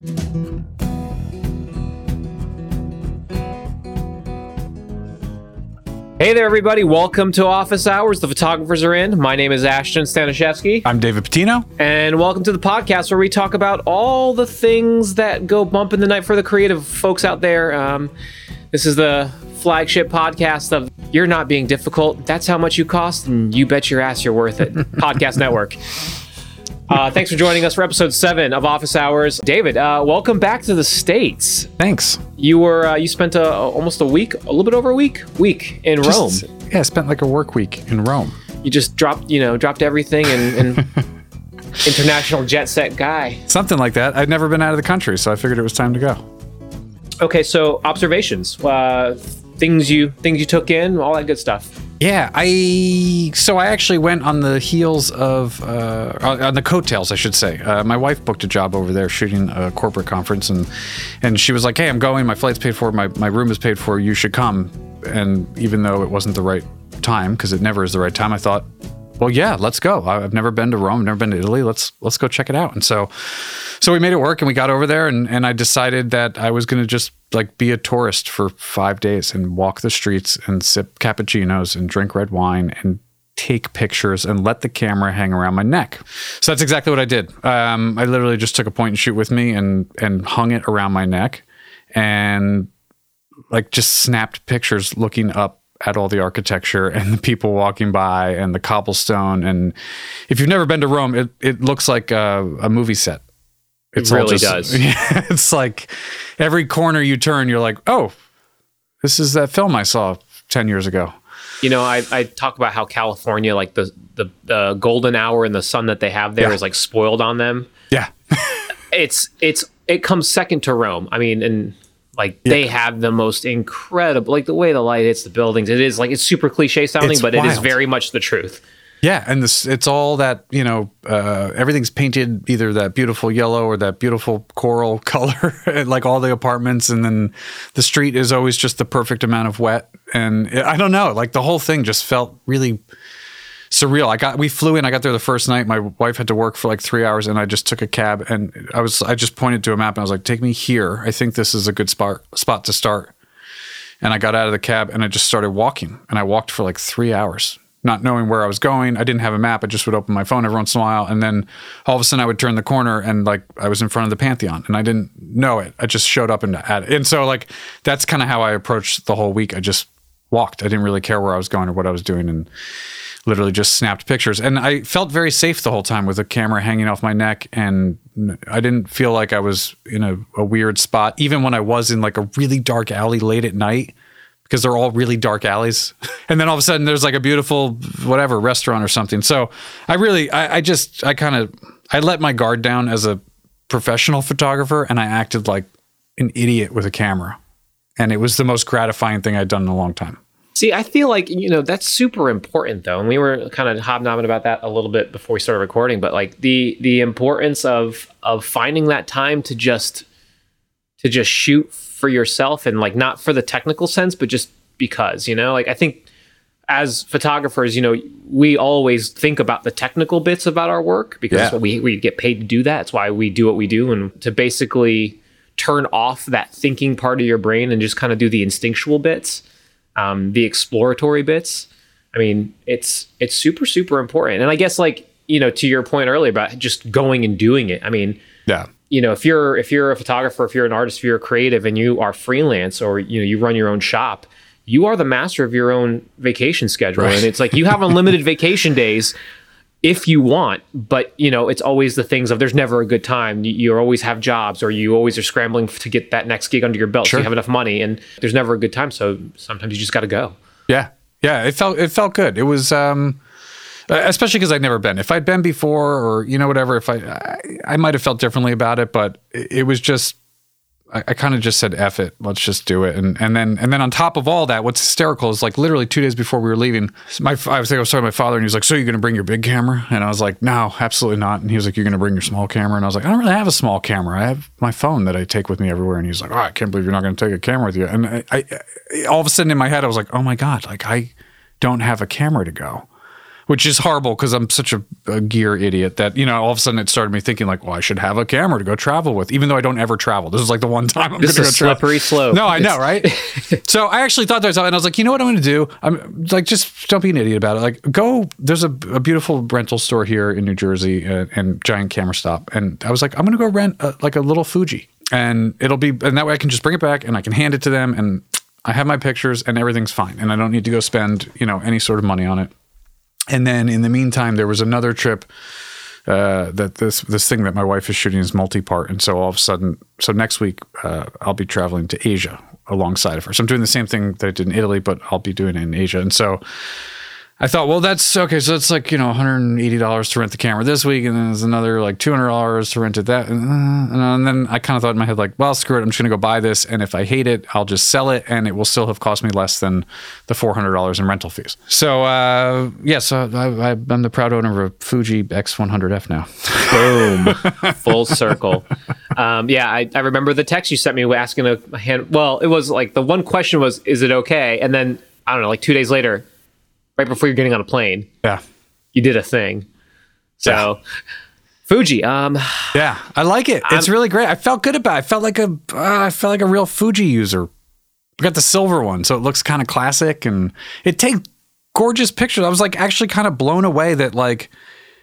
Hey there, everybody. Welcome to Office Hours. The photographers are in. My name is Ashton Stanishevsky. I'm David Patino. And welcome to the podcast where we talk about all the things that go bump in the night for the creative folks out there. Um, this is the flagship podcast of You're Not Being Difficult. That's how much you cost, and you bet your ass you're worth it. podcast Network. Uh, thanks for joining us for episode seven of Office Hours. David, uh, welcome back to the States. Thanks. You were uh, you spent a, almost a week, a little bit over a week, week in Just, Rome. Yeah, I spent like a work week in Rome. You just dropped, you know, dropped everything and, and international jet set guy. Something like that. I'd never been out of the country, so I figured it was time to go. Okay, so observations, uh, things you things you took in, all that good stuff. Yeah, I so I actually went on the heels of uh, on the coattails, I should say. Uh, my wife booked a job over there shooting a corporate conference, and and she was like, "Hey, I'm going. My flight's paid for. My my room is paid for. You should come." And even though it wasn't the right time, because it never is the right time, I thought, well, yeah, let's go. I've never been to Rome, never been to Italy. Let's let's go check it out. And so, so we made it work, and we got over there, and and I decided that I was going to just like be a tourist for five days and walk the streets and sip cappuccinos and drink red wine and take pictures and let the camera hang around my neck. So that's exactly what I did. Um, I literally just took a point and shoot with me and and hung it around my neck, and like just snapped pictures looking up at all the architecture and the people walking by and the cobblestone. And if you've never been to Rome, it, it looks like a, a movie set. It's it really just, does. It's like every corner you turn, you're like, oh, this is that film I saw 10 years ago. You know, I, I talk about how California, like the, the, the golden hour and the sun that they have there, yeah. is like spoiled on them. Yeah. it's, it's, it comes second to Rome. I mean, and like yeah. they have the most incredible, like the way the light hits the buildings. It is like it's super cliche sounding, it's but wild. it is very much the truth. Yeah, and this it's all that you know. Uh, everything's painted either that beautiful yellow or that beautiful coral color, like all the apartments, and then the street is always just the perfect amount of wet. And it, I don't know, like the whole thing just felt really surreal. I got we flew in. I got there the first night. My wife had to work for like three hours, and I just took a cab and I was I just pointed to a map and I was like, "Take me here. I think this is a good spot spot to start." And I got out of the cab and I just started walking, and I walked for like three hours, not knowing where I was going. I didn't have a map. I just would open my phone every once in a while, and then all of a sudden I would turn the corner and like I was in front of the Pantheon, and I didn't know it. I just showed up and at it. And so like that's kind of how I approached the whole week. I just walked. I didn't really care where I was going or what I was doing, and literally just snapped pictures. And I felt very safe the whole time with a camera hanging off my neck. And I didn't feel like I was in a, a weird spot, even when I was in like a really dark alley late at night because they're all really dark alleys. And then all of a sudden there's like a beautiful whatever restaurant or something. So I really, I, I just, I kind of, I let my guard down as a professional photographer and I acted like an idiot with a camera. And it was the most gratifying thing I'd done in a long time. See, I feel like you know that's super important though, and we were kind of hobnobbing about that a little bit before we started recording. But like the the importance of of finding that time to just to just shoot for yourself and like not for the technical sense, but just because you know, like I think as photographers, you know, we always think about the technical bits about our work because yeah. we we get paid to do that. It's why we do what we do, and to basically turn off that thinking part of your brain and just kind of do the instinctual bits um, the exploratory bits. I mean, it's it's super super important. And I guess like you know to your point earlier about just going and doing it. I mean, yeah. You know, if you're if you're a photographer, if you're an artist, if you're a creative, and you are freelance or you know you run your own shop, you are the master of your own vacation schedule, right. and it's like you have unlimited vacation days if you want but you know it's always the things of there's never a good time you, you always have jobs or you always are scrambling to get that next gig under your belt sure. so you have enough money and there's never a good time so sometimes you just got to go yeah yeah it felt it felt good it was um especially because I'd never been. If I'd been before, or you know, whatever, if I I, I might have felt differently about it, but it, it was just I, I kind of just said F it, let's just do it. And and then and then on top of all that, what's hysterical is like literally two days before we were leaving, my I was like I was talking to my father and he was like, So you're gonna bring your big camera? And I was like, No, absolutely not. And he was like, You're gonna bring your small camera? And I was like, I don't really have a small camera. I have my phone that I take with me everywhere. And he's like, Oh, I can't believe you're not gonna take a camera with you. And I, I all of a sudden in my head I was like, Oh my God, like I don't have a camera to go which is horrible because I'm such a, a, gear idiot that you know all of a sudden it started me thinking like, well, I should have a camera to go travel with, even though I don't ever travel. This is like the one time I'm going to go slippery slope. No, I know, right? so I actually thought that, and I was like, you know what I'm going to do? I'm like, just don't be an idiot about it. Like, go. There's a, a beautiful rental store here in New Jersey and, and giant camera stop, and I was like, I'm going to go rent a, like a little Fuji, and it'll be, and that way I can just bring it back and I can hand it to them, and I have my pictures, and everything's fine, and I don't need to go spend you know any sort of money on it. And then in the meantime, there was another trip uh, that this this thing that my wife is shooting is multi-part, and so all of a sudden, so next week uh, I'll be traveling to Asia alongside of her. So I'm doing the same thing that I did in Italy, but I'll be doing it in Asia, and so I thought, well, that's okay. So it's like you know, one hundred and eighty dollars to rent the camera this week, and then there's another like two hundred dollars to rent it that, and, and then I kind of thought in my head like, well, screw it, I'm just gonna go buy this, and if I hate it, I'll just sell it, and it will still have cost me less than the four hundred dollars in rental fees. So uh, yeah, so I, am the proud owner of a Fuji X100F now. Boom, full circle. Um, yeah, I, I remember the text you sent me asking a hand. Well, it was like the one question was, is it okay? And then I don't know, like two days later right before you're getting on a plane. Yeah. You did a thing. So yeah. Fuji, um Yeah, I like it. It's I'm, really great. I felt good about it. I felt like a uh, I felt like a real Fuji user. I got the silver one, so it looks kind of classic and it takes gorgeous pictures. I was like actually kind of blown away that like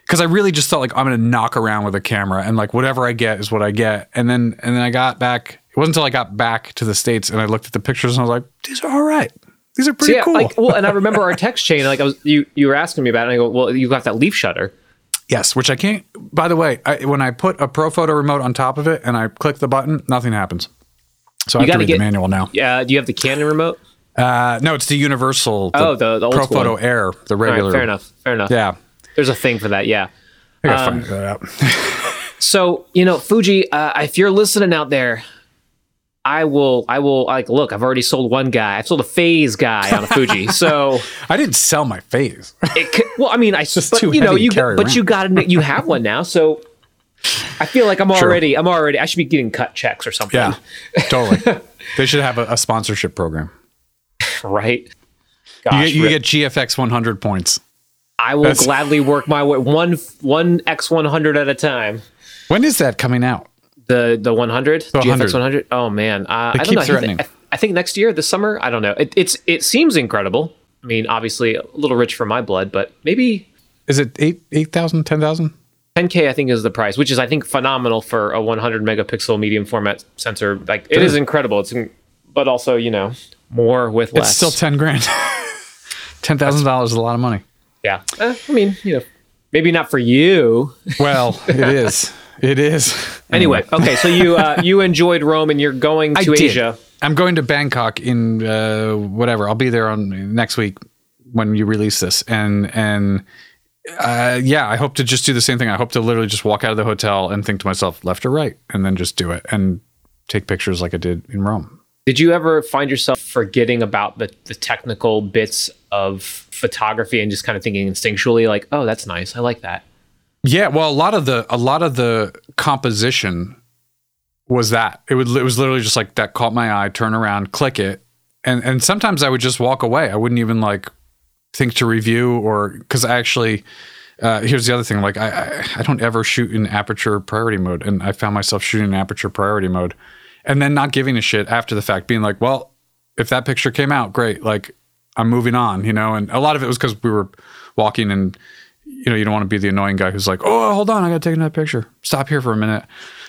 because I really just thought like I'm gonna knock around with a camera and like whatever I get is what I get. And then and then I got back. It wasn't until I got back to the states and I looked at the pictures and I was like, these are all right. These are pretty so yeah, cool. Like, well, and I remember our text chain. Like, I was you you were asking me about it. And I go, well, you got that leaf shutter. Yes, which I can't. By the way, I, when I put a Profoto remote on top of it and I click the button, nothing happens. So you I have to read get, the manual now. Yeah. Do you have the Canon remote? Uh, no, it's the universal. The oh, the, the old Profoto Air, the regular. Right, fair enough. Fair enough. Yeah. There's a thing for that. Yeah. I gotta um, find that out. so you know, Fuji, uh, if you're listening out there, I will, I will like look. I've already sold one guy. I've sold a phase guy on a Fuji. So I didn't sell my phase. Could, well, I mean, I just but, you know you but around. you got you have one now. So I feel like I'm already sure. I'm already I should be getting cut checks or something. Yeah, totally. they should have a, a sponsorship program. Right. Gosh, you, get, you get GFX 100 points. I will That's... gladly work my way one one X 100 at a time. When is that coming out? The the 100, GFX 100. Oh man, uh, I don't know. I think, I think, next year, this summer. I don't know. It, it's it seems incredible. I mean, obviously a little rich for my blood, but maybe. Is it eight eight thousand, ten thousand? 10k I think is the price, which is I think phenomenal for a 100 megapixel medium format sensor. Like it is incredible. It's but also you know more with less. It's still 10 grand. ten thousand dollars is a lot of money. Yeah, uh, I mean you know maybe not for you. Well, it is. It is. Anyway, okay, so you uh, you enjoyed Rome and you're going to Asia. I'm going to Bangkok in uh, whatever. I'll be there on next week when you release this, and and uh, yeah, I hope to just do the same thing. I hope to literally just walk out of the hotel and think to myself, left or right, and then just do it and take pictures like I did in Rome. Did you ever find yourself forgetting about the, the technical bits of photography and just kind of thinking instinctually, like, oh, that's nice. I like that. Yeah, well, a lot of the a lot of the composition was that it would it was literally just like that caught my eye, turn around, click it, and and sometimes I would just walk away. I wouldn't even like think to review or because I actually. Uh, here's the other thing: like I, I, I don't ever shoot in aperture priority mode, and I found myself shooting in aperture priority mode, and then not giving a shit after the fact, being like, well, if that picture came out, great. Like I'm moving on, you know. And a lot of it was because we were walking and you know, you don't want to be the annoying guy who's like, "Oh, hold on, I got to take another picture. Stop here for a minute."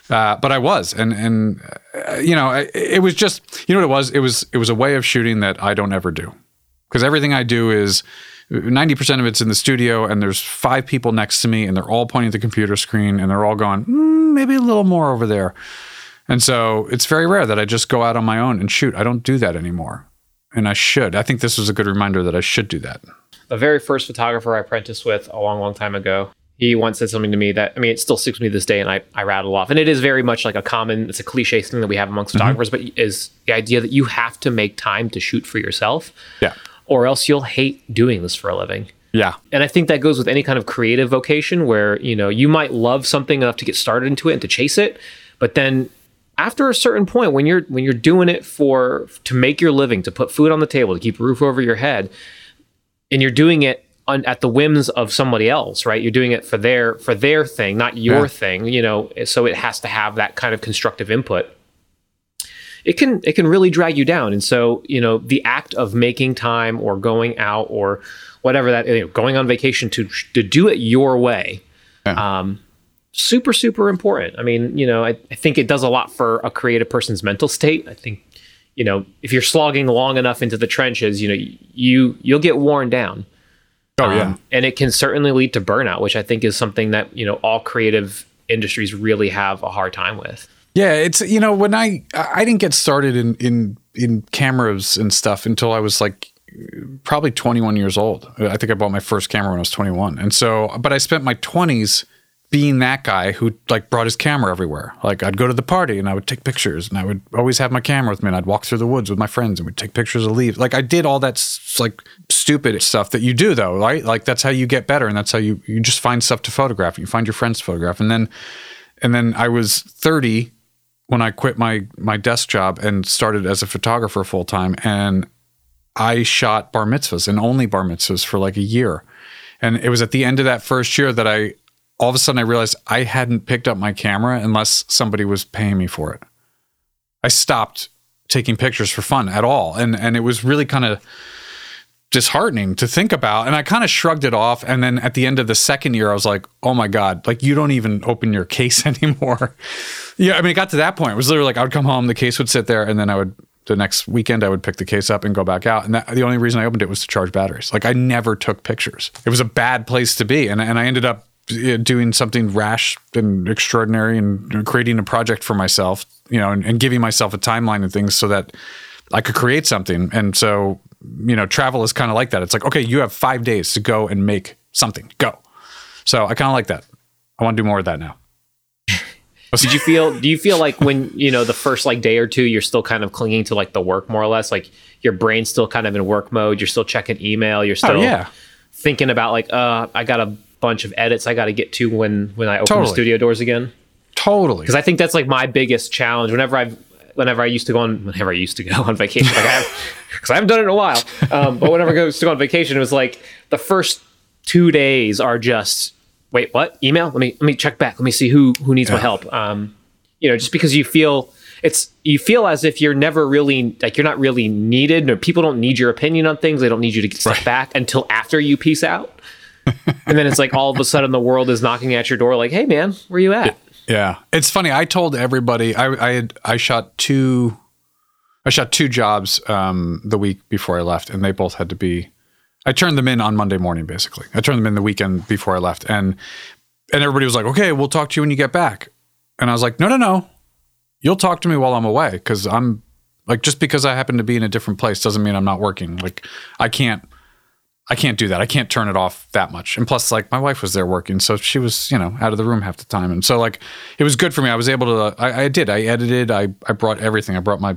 Uh, but I was, and and uh, you know, it, it, was just, you know, what it was. It was it was a way of shooting that I don't ever do, because everything I do is ninety percent of it's in the studio, and there's five people next to me, and they're all pointing at the computer screen, and they're all going, mm, maybe a little more over there. And so it's very rare that I just go out on my own and shoot. I don't do that anymore, and I should. I think this was a good reminder that I should do that the very first photographer I apprenticed with a long, long time ago, he once said something to me that I mean it still sticks with me this day, and I, I rattle off. And it is very much like a common, it's a cliche thing that we have amongst mm-hmm. photographers, but is the idea that you have to make time to shoot for yourself, yeah, or else you'll hate doing this for a living. Yeah. And I think that goes with any kind of creative vocation where, you know, you might love something enough to get started into it and to chase it, but then after a certain point when you're when you're doing it for to make your living, to put food on the table, to keep a roof over your head, and you're doing it on at the whims of somebody else, right? You're doing it for their for their thing, not your Yeah. thing, you know. So it has to have that kind of constructive input. It can it can really drag you down, and so you know the act of making time or going out or whatever that you know, going on vacation to to do it your way um, super super important i mean you know I, I think it does a lot for a creative person's mental state i think you know if you're slogging long enough into the trenches you know you you'll get worn down Oh yeah. Um, and it can certainly lead to burnout which i think is something that you know all creative industries really have a hard time with Yeah, it's you know when I I didn't get started in in in cameras and stuff until I was like probably 21 years old. I think I bought my first camera when I was 21. And so but I spent my 20s being that guy who like brought his camera everywhere. Like I'd go to the party and I would take pictures and I would always have my camera with me and I'd walk through the woods with my friends and we'd take pictures of leaves. Like I did all that like stupid stuff that you do though, right? Like that's how you get better and that's how you you just find stuff to photograph. You find your friends to photograph. And then and then I was 30 when I quit my my desk job and started as a photographer full time, and I shot bar mitzvahs and only bar mitzvahs for like a year. And it was at the end of that first year that I all of a sudden I realized I hadn't picked up my camera unless somebody was paying me for it. I stopped taking pictures for fun at all, and and it was really kind of disheartening to think about. And I kind of shrugged it off. And then at the end of the second year, I was like, oh my God, like you don't even open your case anymore. yeah. I mean, it got to that point. It was literally like I would come home, the case would sit there, and then I would, the next weekend, I would pick the case up and go back out. And that, the only reason I opened it was to charge batteries. Like I never took pictures. It was a bad place to be. And, and I ended up doing something rash and extraordinary and creating a project for myself, you know, and, and giving myself a timeline and things so that I could create something. And so, you know, travel is kind of like that. It's like, okay, you have five days to go and make something. Go. So I kind of like that. I want to do more of that now. did you feel do you feel like when you know the first like day or two you're still kind of clinging to like the work more or less like your brain's still kind of in work mode you're still checking email you're still Oh, yeah. thinking about like uh i got a bunch of edits i got to get to when when i open the studio doors again Totally. because I think that's like my biggest challenge. Whenever I've whenever I used to go on whenever I used to go on vacation, like I have because I haven't done it in a while. Um, but whenever I go to go on vacation, it was like the first two days are just wait what email? Let me let me check back. Let me see who who needs my help. Um, you know, just because you feel it's you feel as if you're never really like you're not really needed or people don't need your opinion on things they don't need you to step back until after you peace out and then it's like all of a sudden the world is knocking at your door like hey man where you at Yeah, it's funny. I told everybody I I had I shot two, I shot two jobs um, the week before I left, and they both had to be. I turned them in on Monday morning, basically. I turned them in the weekend before I left, and and everybody was like, "Okay, we'll talk to you when you get back." And I was like, "No, no, no, you'll talk to me while I'm away because I'm like just because I happen to be in a different place doesn't mean I'm not working. Like I can't." I can't do that. I can't turn it off that much. And plus, like my wife was there working, so she was, you know, out of the room half the time. And so, like, it was good for me. I was able to. I, I did. I edited. I I brought everything. I brought my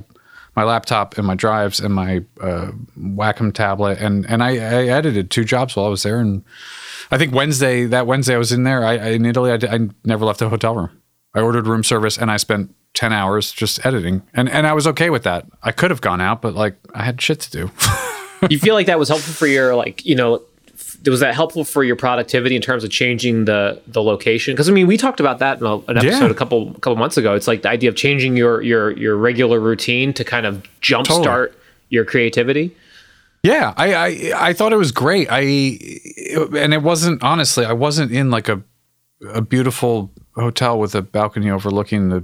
my laptop and my drives and my uh, Wacom tablet, and and I, I edited two jobs while I was there. And I think Wednesday, that Wednesday, I was in there. I, I in Italy. I, did- I never left the hotel room. I ordered room service, and I spent ten hours just editing, and and I was okay with that. I could have gone out, but like I had shit to do. you feel like that was helpful for your like you know was that helpful for your productivity in terms of changing the the location because i mean we talked about that in a, an episode Yeah. a couple couple months ago it's like the idea of changing your your your regular routine to kind of jumpstart your creativity Yeah, I, I I thought it was great. I and it wasn't honestly. I wasn't in like a a beautiful hotel with a balcony overlooking the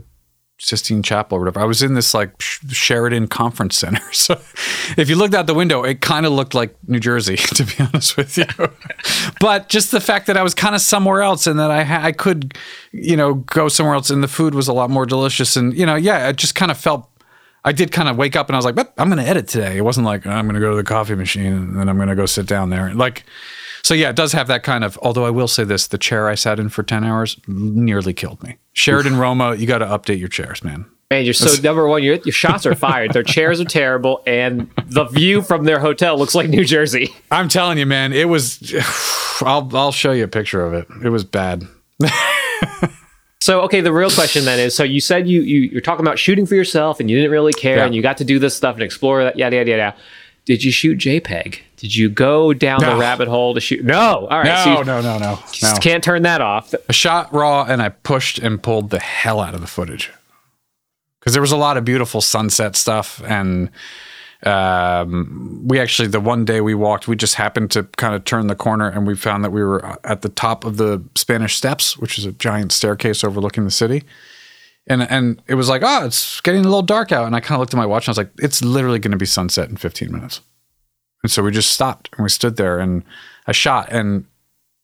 Sistine Chapel or whatever. I was in this like Sheraton Conference Center. So if you looked out the window, it kind of looked like New Jersey, to be honest with you. but just the fact that I was kind of somewhere else and that I ha- I could, you know, go somewhere else and the food was a lot more delicious and you know, yeah, it just kind of felt. I did kind of wake up and I was like, I'm going to edit today. It wasn't like I'm going to go to the coffee machine and then I'm going to go sit down there. Like, so yeah, it does have that kind of. Although I will say this: the chair I sat in for ten hours nearly killed me. Sheraton Roma, you got to update your chairs, man. man you're so number one your, your shots are fired their chairs are terrible and the view from their hotel looks like new jersey I'm telling you, man, it was. I'll I'll show you a picture of it. It was bad. So okay, the real question then is: so you said you you you're talking about shooting for yourself, and you didn't really care, Yeah. and you got to do this stuff and explore that, yada yada yada. Did you shoot JPEG? Did you go down No. the rabbit hole to shoot? No. All right. so No, you no, no, no, no. just can't turn that off. I shot raw and I pushed and pulled the hell out of the footage because there was a lot of beautiful sunset stuff and um, we actually the one day we walked we just happened to kind of turn the corner and we found that we were at the top of the spanish steps which is a giant staircase overlooking the city and and it was like oh it's getting a little dark out and i kind of looked at my watch and i was like it's literally going to be sunset in 15 minutes and so we just stopped and we stood there and i shot and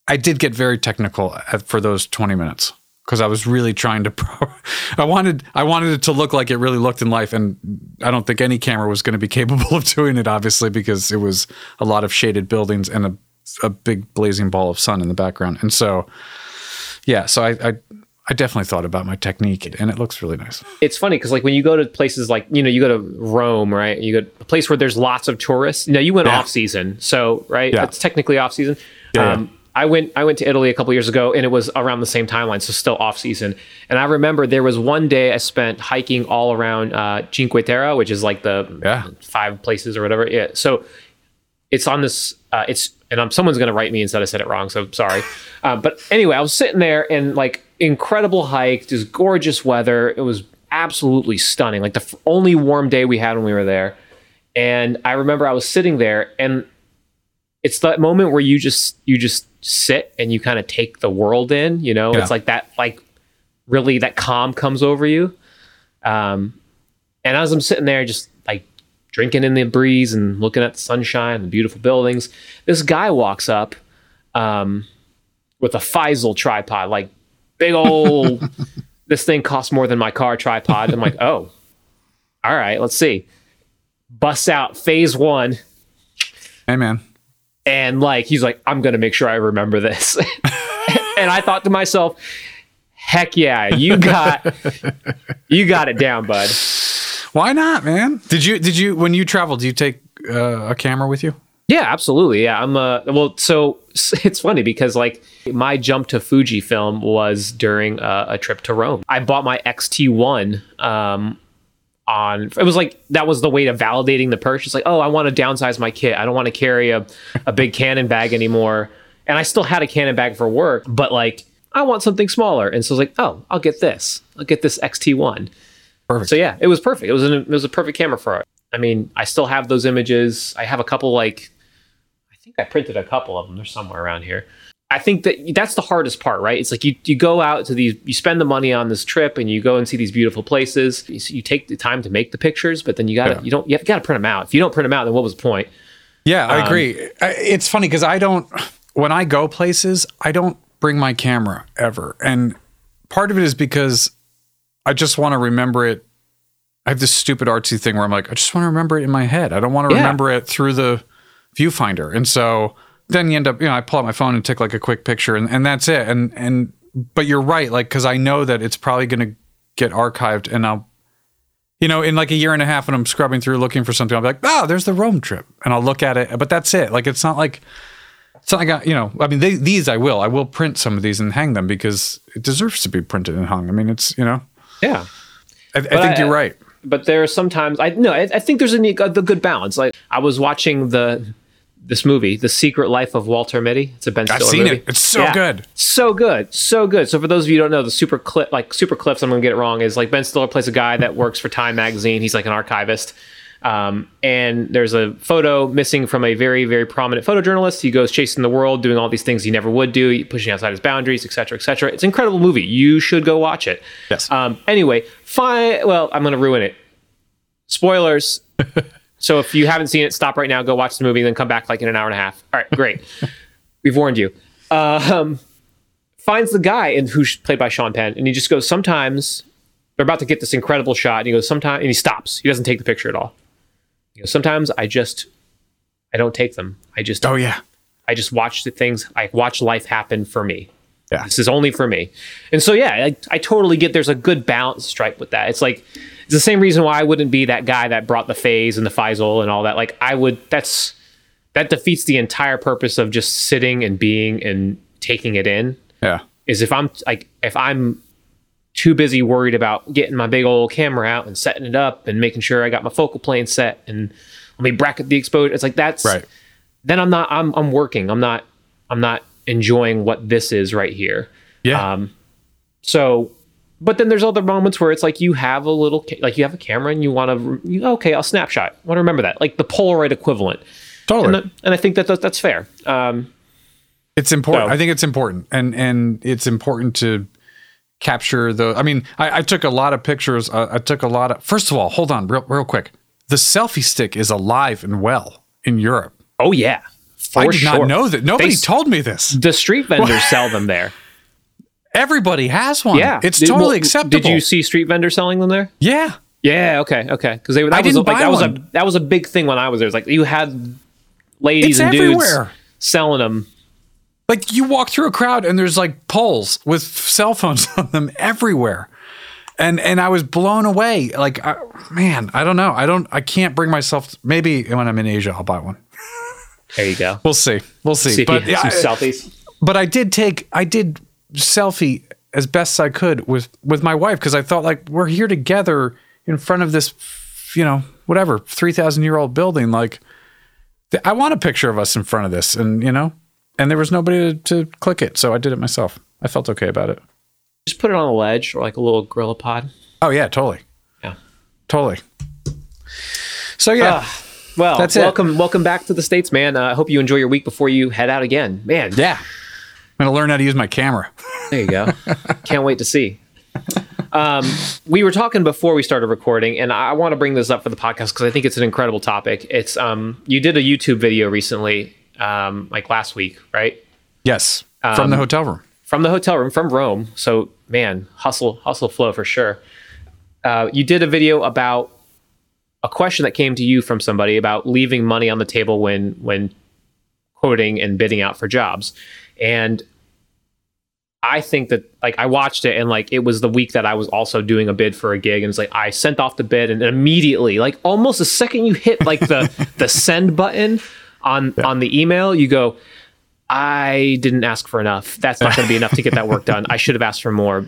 I did get very technical for those 20 minutes because I was really trying to pro- I wanted I wanted it to look like it really looked in life and I don't think any camera was going to be capable of doing it obviously because it was a lot of shaded buildings and a a big blazing ball of sun in the background. And so yeah, so I I, I definitely thought about my technique and it looks really nice. it's funny because like when you go to places like you know you go to Rome, right? You go to a place where there's lots of tourists. Now you went Yeah. off season, so right, Yeah. it's technically off season. Yeah, um, I went I went to Italy a couple years ago, and it was around the same timeline, so still off season. And I remember there was one day I spent hiking all around uh, Cinque Terre, which is like the Yeah. five places or whatever. Yeah, so it's on this uh, it's and um, someone's going to write me and said i said it wrong so sorry um, but anyway i was sitting there and like incredible hike just gorgeous weather. It was absolutely stunning. Like the f- only warm day we had when we were there. And i remember i was sitting there and it's that moment where you just you just sit and you kind of take the world in you know? Yeah. it's like that like really that calm comes over you. Um and as i'm sitting there just like drinking in the breeze and looking at the sunshine and the beautiful buildings this guy walks up um with a Faisal tripod like big old this thing costs more than my car tripod i'm like oh all right let's see busts out phase one Hey man. and like he's like i'm gonna make sure i remember this and i thought to myself heck yeah you got you got it down bud Why not, man? Did you did you when you travel, do you take uh, a camera with you? Yeah absolutely. Yeah i'm uh well so it's funny because like my jump to fujifilm was during uh, a trip to rome. I bought my xt1 um on it was like that was the way to validating the purchase. Like oh i want to downsize my kit. I don't want to carry a, a big canon bag anymore. And i still had a canon bag for work but like i want something smaller. And so i was like oh i'll get this. I'll get this xt1 Perfect. so yeah it was perfect. It was an, it was a perfect camera for it i mean i still have those images i have a couple like i think i printed a couple of them they're somewhere around here I think that that's the hardest part, right? It's like you, you go out to these, you spend the money on this trip, and you go and see these beautiful places. You, you take the time to make the pictures, but then you got to Yeah. you don't you have got to print them out. If you don't print them out, then what was the point? Yeah, I Um, agree. I- It's funny because I don't, when I go places, I don't bring my camera ever. And part of it is because I just want to remember it. I have this stupid artsy thing where I'm like, I just want to remember it in my head. I don't want to Yeah. remember it through the viewfinder. And so then you end up, you know, I pull out my phone and take like a quick picture and, and that's it. And, and, but you're right. Like, cause I know that it's probably going to get archived and I'll, you know, in like a year and a half when I'm scrubbing through looking for something, I'll be like, oh, there's the Rome trip. And I'll look at it, but that's it. Like, it's not like, it's not like, I, you know, I mean, they, these I will. I will print some of these and hang them because it deserves to be printed and hung. I mean, it's, you know, Yeah, I, I think I- you're right. But there are sometimes I no, I, I think there's a, neat- a good balance. Like I was watching the this movie, The Secret Life of Walter Mitty. It's a Ben Stiller I've seen movie. it. It's so good. so good, so good. So for those of you who don't know, the Super Clip, like Super Clips, I'm gonna get it wrong. Is like Ben Stiller plays a guy that works for Time magazine. He's like an archivist. Um, and there's a photo missing from a very, very prominent photojournalist. He goes chasing the world, doing all these things he never would do, pushing outside his boundaries, etc., etc. It's an incredible movie. You should go watch it. Yes. Um, anyway, fine. Well, I'm going to ruin it. Spoilers. so if you haven't seen it, stop right now, go watch the movie, then come back like in an hour and a half. All right, great. We've warned you. Um, finds the guy and who's played by Sean Penn, and he just goes. Sometimes they're about to get this incredible shot, and he goes. Sometimes, and he stops. He doesn't take the picture at all. He goes. Sometimes I just, I don't take them. I just, Oh, yeah. I just watch the things. I watch life happen for me. Yeah. This is only for me. And so, yeah, I, I totally get there's a good balance stripe with that. It's like, it's the same reason why I wouldn't be that guy that brought the phase and the Faisal and all that. Like, I would, that's, that defeats the entire purpose of just sitting and being and taking it in. Yeah. Is if I'm like, if I'm too busy worried about getting my big old camera out and setting it up and making sure I got my focal plane set and let me bracket the exposure. It's like, that's, Right. then I'm not I'm I'm working. I'm not I'm not enjoying what this is right here. Yeah. Um, so, but then there's other moments where it's like you have a little, ca- like you have a camera and you want to, okay, I'll snapshot. I want to remember that, like the Polaroid equivalent. totally. And, the, and I think that that's, that's fair. Um, It's important. So- I think it's important, and and it's important to capture the. I mean, I, I took a lot of pictures. Uh, I took a lot of. First of all, hold on, real real quick. The selfie stick is alive and well in Europe. oh yeah, for I did sure. not know that. Nobody They told me this. The street vendors sell them there. Everybody has one. Yeah, it's Did- totally well, acceptable. Did you see street vendors selling them there? Yeah, Yeah. Okay. Okay. Because they were. That I was didn't like buy that was a that was a big thing when I was there. It's like you had ladies It's and dudes everywhere. selling them. Like you walk through a crowd and there's like poles with cell phones on them everywhere. And and I was blown away. Like, I, man, I don't know. I don't. I can't bring myself. Maybe when I'm in Asia, I'll buy one. There you go. We'll see. We'll see. See but yeah, some I- selfies. but I did take. I did selfie as best I could with with my wife because I thought like we're here together in front of this, you know, whatever three thousand year old building. Like, I want a picture of us in front of this, and you know, and there was nobody to, to click it, so I did it myself. I felt okay about it. Just put it on a ledge or like a little gorilla pod. Oh yeah, totally, Yeah. totally. So yeah, Ah, well, That's it. welcome, welcome back to the states, man. Uh, I hope you enjoy your week before you head out again, man. yeah. I'm gonna learn how to use my camera. There you go. Can't wait to see. Um, we were talking before we started recording, and I want to bring this up for the podcast because I think it's an incredible topic. It's um, you did a YouTube video recently, um, like last week, right? Yes, from the hotel room. From the hotel room, from Rome. So, man, hustle, hustle, flow for sure. Uh, you did a video about a question that came to you from somebody about leaving money on the table when when quoting and bidding out for jobs, and I think that like I watched it and like it was the week that I was also doing a bid for a gig and it's like I sent off the bid and immediately like almost the second you hit like the the send button on on the email you go I didn't ask for enough. That's not going to be enough to get that work done. I should have asked for more.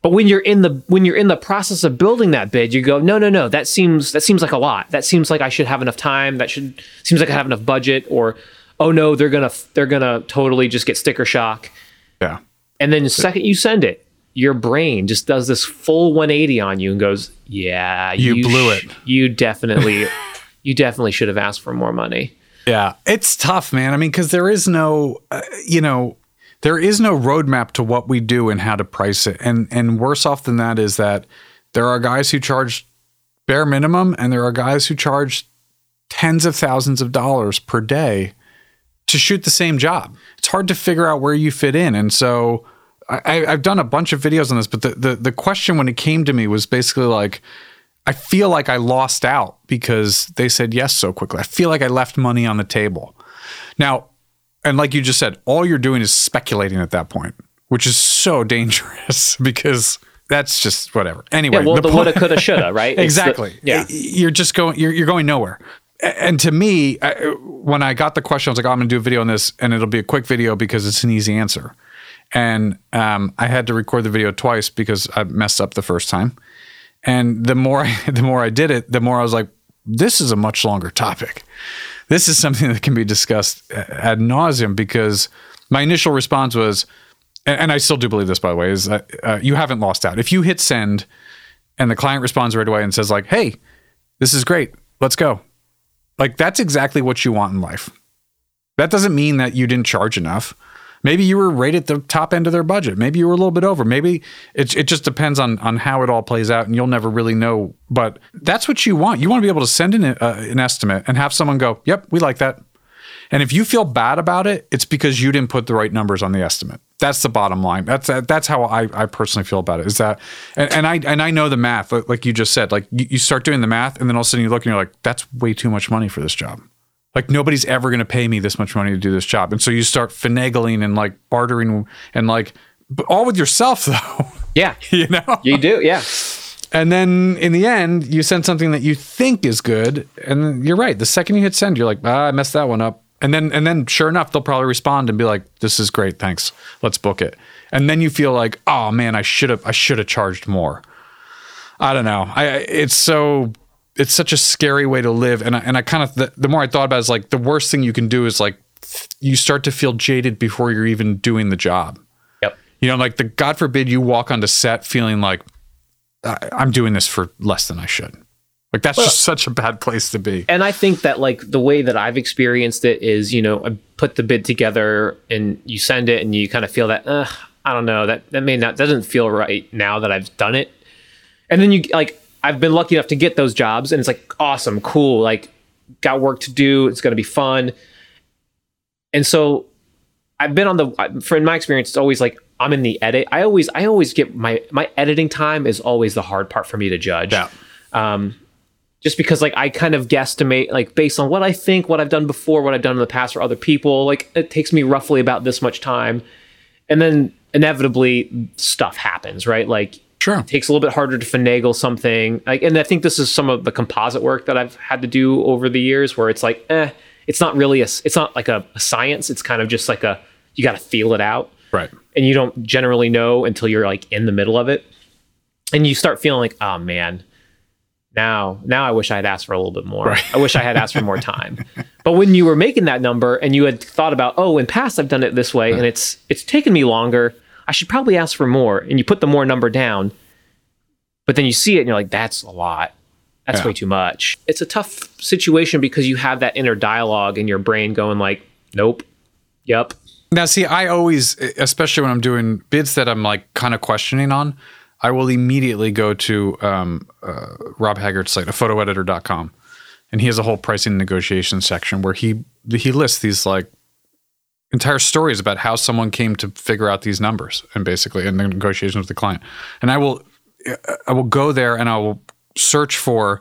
But when you're in the when you're in the process of building that bid you go no no no. That seems that seems like a lot. That seems like I should have enough time. That should seems like I have enough budget or oh no they're going to they're going to totally just get sticker shock. Yeah. and then the second you send it, your brain just does this full 180 on you and goes, "Yeah, You blew sh- it." You definitely, you definitely should have asked for more money." Yeah, it's tough, man. I mean, because there is no, uh, you know, there is no roadmap to what we do and how to price it. And and worse off than that is that there are guys who charge bare minimum, and there are guys who charge tens of thousands of dollars per day to shoot the same job. It's hard to figure out where you fit in, and so. I, I've done a bunch of videos on this, but the, the the question when it came to me was basically like, I feel like I lost out because they said yes so quickly. I feel like I left money on the table. Now, and like you just said, all you're doing is speculating at that point, which is so dangerous because that's just whatever. Anyway, Yeah, well, the, point- woulda, coulda, shoulda, right? It's the- exactly. yeah, you're just going. You're, you're going nowhere. And to me, I, when I got the question, I was like, oh, "I'm going to do a video on this, and it'll be a quick video because it's an easy answer." And um, I had to record the video twice because I messed up the first time. And the more I, the more I did it, the more I was like, "This is a much longer topic. This is something that can be discussed ad nauseum." Because my initial response was, and, I still do believe this, by the way, is that uh, you haven't lost out. If you hit send and the client responds right away and says like, "Hey, this is great. Let's go." Like that's exactly what you want in life. That doesn't mean that you didn't charge enough. Maybe you were right at the top end of their budget. Maybe you were a little bit over. Maybe it, it just depends on on how it all plays out, and you'll never really know. But that's what you want. You want to be able to send in a, uh, an estimate and have someone go, "Yep, we like that." And if you feel bad about it, it's because you didn't put the right numbers on the estimate. That's the bottom line. That's that's how I, I personally feel about it. Is that and, and I and I know the math, like, like you just said. Like you, you start doing the math, and then all of a sudden you look and you're like, that's way too much money for this job. Like nobody's ever going to pay me this much money to do this job, and so you start finagling and like bartering and like but all with yourself though. yeah, you know. you do, yeah. And then in the end, you send something that you think is good, and you're right. The second you hit send, you're like, ah, I messed that one up. And then and then sure enough, they'll probably respond and be like, This is great, thanks. Let's book it. And then you feel like, oh man, I should have I should have charged more. I don't know. I it's so it's such a scary way to live. And I, and I kind of the, the more I thought about it, is like the worst thing you can do is like you start to feel jaded before you're even doing the job. Yep. You know, like the God forbid you walk onto set feeling like I, I'm doing this for less than I should. Like that's just such a bad place to be. And I think that like the way that I've experienced it is, you know, I put the bid together and you send it and you kind of feel that, uh, I don't know, that that may not doesn't feel right now that I've done it. And then you like I've been lucky enough to get those jobs and it's like awesome, cool, like got work to do, it's going to be fun. And so I've been on the for in my experience it's always like I'm in the edit. I always I always get my my editing time is always the hard part for me to judge. Yeah. Um just because like I kind of guesstimate like based on what I think, what I've done before, what I've done in the past for other people, like it takes me roughly about this much time. And then inevitably stuff happens, right? Like Sure. it takes a little bit harder to finagle something. Like and I think this is some of the composite work that I've had to do over the years where it's like, eh, it's not really a it's not like a, a science. It's kind of just like a you gotta feel it out Right. and you don't generally know until you're like in the middle of it and you start feeling like oh man now now i wish i had asked for a little bit more Right. i wish i had asked for more time but when you were making that number and you had thought about oh in past i've done it this way and it's it's taken me longer i should probably ask for more. And you put the more number down but then you see it and you're like that's a lot. That's Yeah. way too much. It's a tough situation because you have that inner dialogue in your brain going like nope. Yep Now, see, I always, especially when I'm doing bids that I'm like kind of questioning on, I will immediately go to um, uh, Rob Haggart's site, aphotoeditor.com, and he has a whole pricing negotiation section where he he lists these like entire stories about how someone came to figure out these numbers and basically in the negotiations with the client. And I will I will go there and I will search for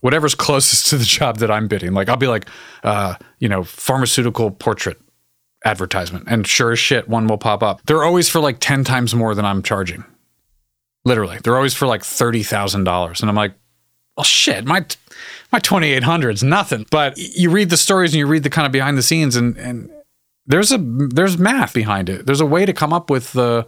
whatever's closest to the job that I'm bidding. Like I'll be like, uh, you know, pharmaceutical portrait advertisement, and sure as shit, one will pop up. They're always for like ten times more than I'm charging. Literally, they're always for like thirty thousand dollars, and I'm like, well, shit, my my twenty eight hundred is nothing. But you read the stories and you read the kind of behind the scenes, and and there's a there's math behind it. There's a way to come up with the,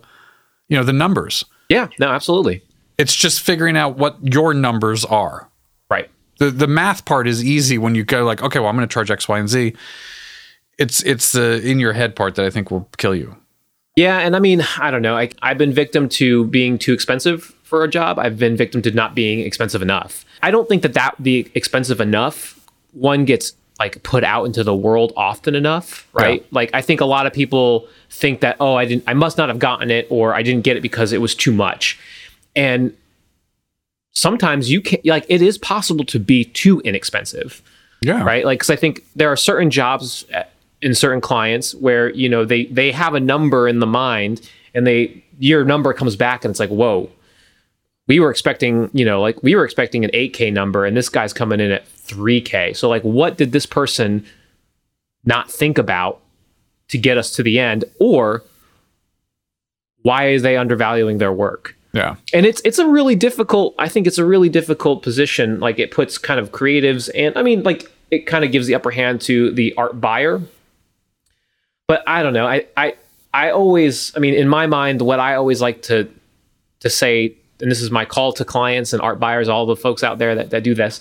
you know, the numbers. yeah no absolutely It's just figuring out what your numbers are. right The the math part is easy when you go like, okay, well, I'm going to charge X, Y, and Z. It's it's the in your head part that I think will kill you. Yeah, and I mean, I don't know. I, I've been victim to being too expensive for a job. I've been victim to not being expensive enough. I don't think that that the expensive enough one gets like put out into the world often enough, right? Yeah. Like I think a lot of people think that oh, I didn't, I must not have gotten it, or I didn't get it because it was too much, and sometimes you can like it is possible to be too inexpensive Yeah. right like because i think there are certain jobs eh, in certain clients where you know they they have a number in the mind and they your number comes back and it's like whoa we were expecting you know like we were expecting an 8k number and this guy's coming in at 3k so like what did this person not think about to get us to the end? Or why are they undervaluing their work? Yeah. and it's it's a really difficult i think it's a really difficult position. Like it puts kind of creatives and i mean like it kind of gives the upper hand to the art buyer. But i don't know. I i i always i mean in my mind what i always like to to say and this is my call to clients and art buyers all the folks out there that, that do this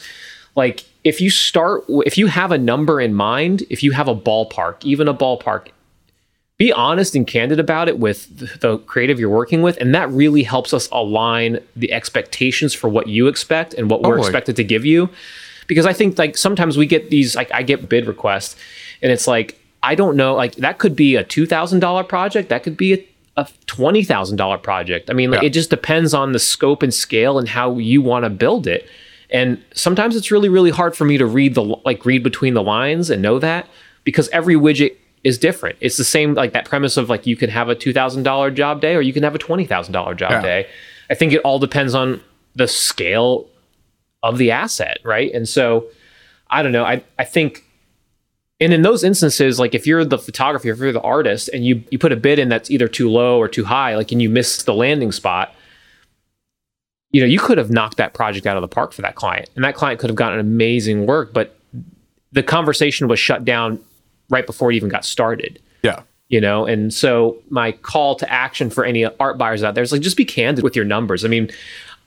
like if you start if you have a number in mind if you have a ballpark even a ballpark be honest and candid about it with the creative you're working with and that really helps us align the expectations for what you expect and what we're Totally. expected expected to give you because i think like sometimes we get these like i get bid requests and it's like i don't know like that could be a $2000 project that could be a, a $20000 project i mean like Yeah. it just depends on the scope and scale and how you want to build it and sometimes it's really really hard for me to read the like read between the lines and know that because every widget is different. It's the same like that premise of like you can have a $2000 job day or you can have a $20000 job Yeah. day. I think it all depends on the scale of the asset right? And so i don't know i, I think and in those instances like if you're the photographer if you're the artist and you you put a bid in that's either too low or too high like and you miss the landing spot you know you could have knocked that project out of the park for that client and that client could have gotten amazing work but the conversation was shut down right before it even got started Yeah. you know and so my call to action for any art buyers out there is like just be candid with your numbers i mean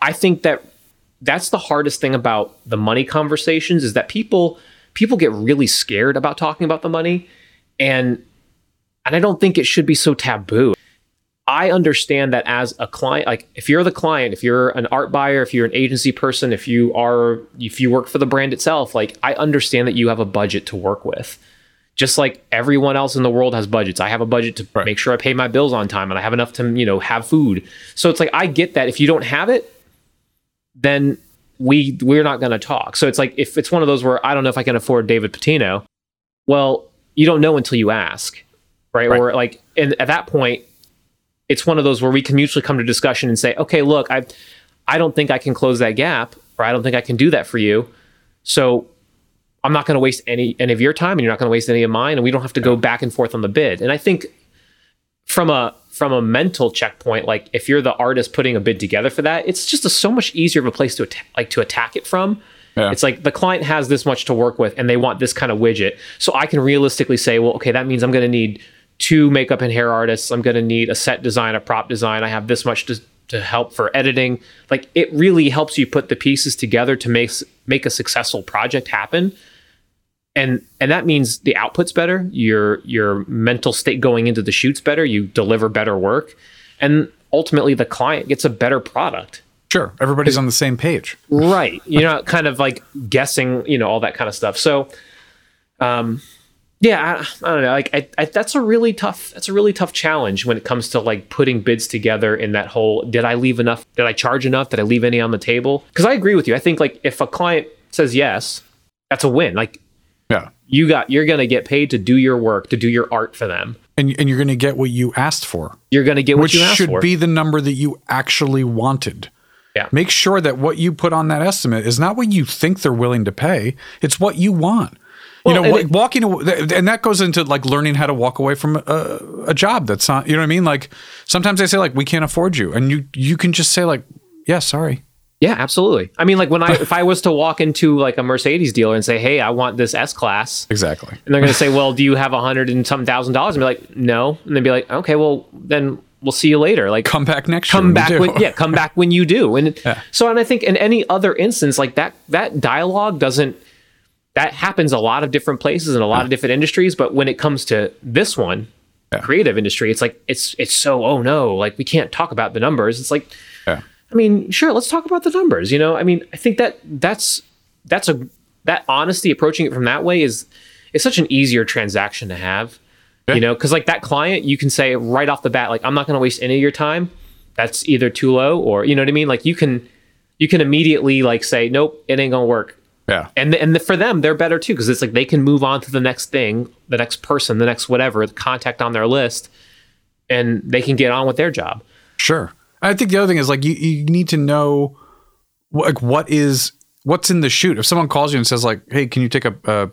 i think that that's the hardest thing about the money conversations is that people people get really scared about talking about the money and and I don't think it should be so taboo. I understand that as a client, like if you're the client, if you're an art buyer, if you're an agency person, if you are if you work for the brand itself, like I understand that you have a budget to work with. Just like everyone else in the world has budgets. I have a budget to Right. make sure I pay my bills on time and I have enough to, you know, have food. So it's like I get that if you don't have it, then we we're not going to talk. So it's like if it's one of those where I don't know if I can afford David Patino, well, you don't know until you ask, right? Right. Or like, and at that point, it's one of those where we can mutually come to discussion and say, okay, look, I I don't think I can close that gap, or I don't think I can do that for you. So I'm not going to waste any any of your time, and you're not going to waste any of mine, and we don't have to go back and forth on the bid. And I think from a from a mental checkpoint, like if you're the artist putting a bid together for that, it's just a so much easier of a place to atta- like to attack it from. Yeah. It's like the client has this much to work with, and they want this kind of widget. So I can realistically say, well, okay, that means I'm going to need two makeup and hair artists. I'm going to need a set design, a prop design. I have this much to to help for editing. Like it really helps you put the pieces together to make make a successful project happen and and that means the output's better your your mental state going into the shoots better you deliver better work and ultimately the client gets a better product Sure, everybody's on the same page. right you're not kind of like guessing you know all that kind of stuff so um yeah I, I don't know like I, I, that's a really tough that's a really tough challenge when it comes to like putting bids together in that whole did i leave enough did i charge enough did i leave any on the table because i agree with you i think like if a client says yes that's a win like Yeah, you got you're going to get paid to do your work to do your art for them and and you're going to get what you asked for, you're going to get what which you asked should for be the number that you actually wanted. Yeah. Make sure that what you put on that estimate is not what you think they're willing to pay; it's what you want. Well, you know, and wa- it- walking away, and that goes into like learning how to walk away from a, a job that's not. You know what I mean? Like sometimes they say like we can't afford you, and you you can just say like, yeah, sorry. yeah absolutely i mean like when i if i was to walk into like a mercedes dealer and say hey i want this s class Exactly. and they're going to say well do you have a hundred and some thousand dollars and be like no and they'd be like okay well then we'll see you later like Come back next come year. back when yeah come back when you do and so and i think in any other instance like that that dialogue doesn't that happens a lot of different places in a lot of different industries but when it comes to this one Yeah. creative industry it's like it's it's so oh no like we can't talk about the numbers it's like Yeah. I mean, sure, let's talk about the numbers. You know, I mean, I think that that's that's a that honesty approaching it from that way is is such an easier transaction to have. You know, because like that client, you can say right off the bat, like, I'm not going to waste any of your time. That's either too low or you know what I mean. Like you can you can immediately like say, nope, it ain't gonna work. Yeah. And and for them, they're better too because it's like they can move on to the next thing, the next person, the next whatever, the contact on their list, and they can get on with their job. Sure. I think the other thing is like you, you need to know like what is what's in the shoot. If someone calls you and says like, "Hey, can you take a, a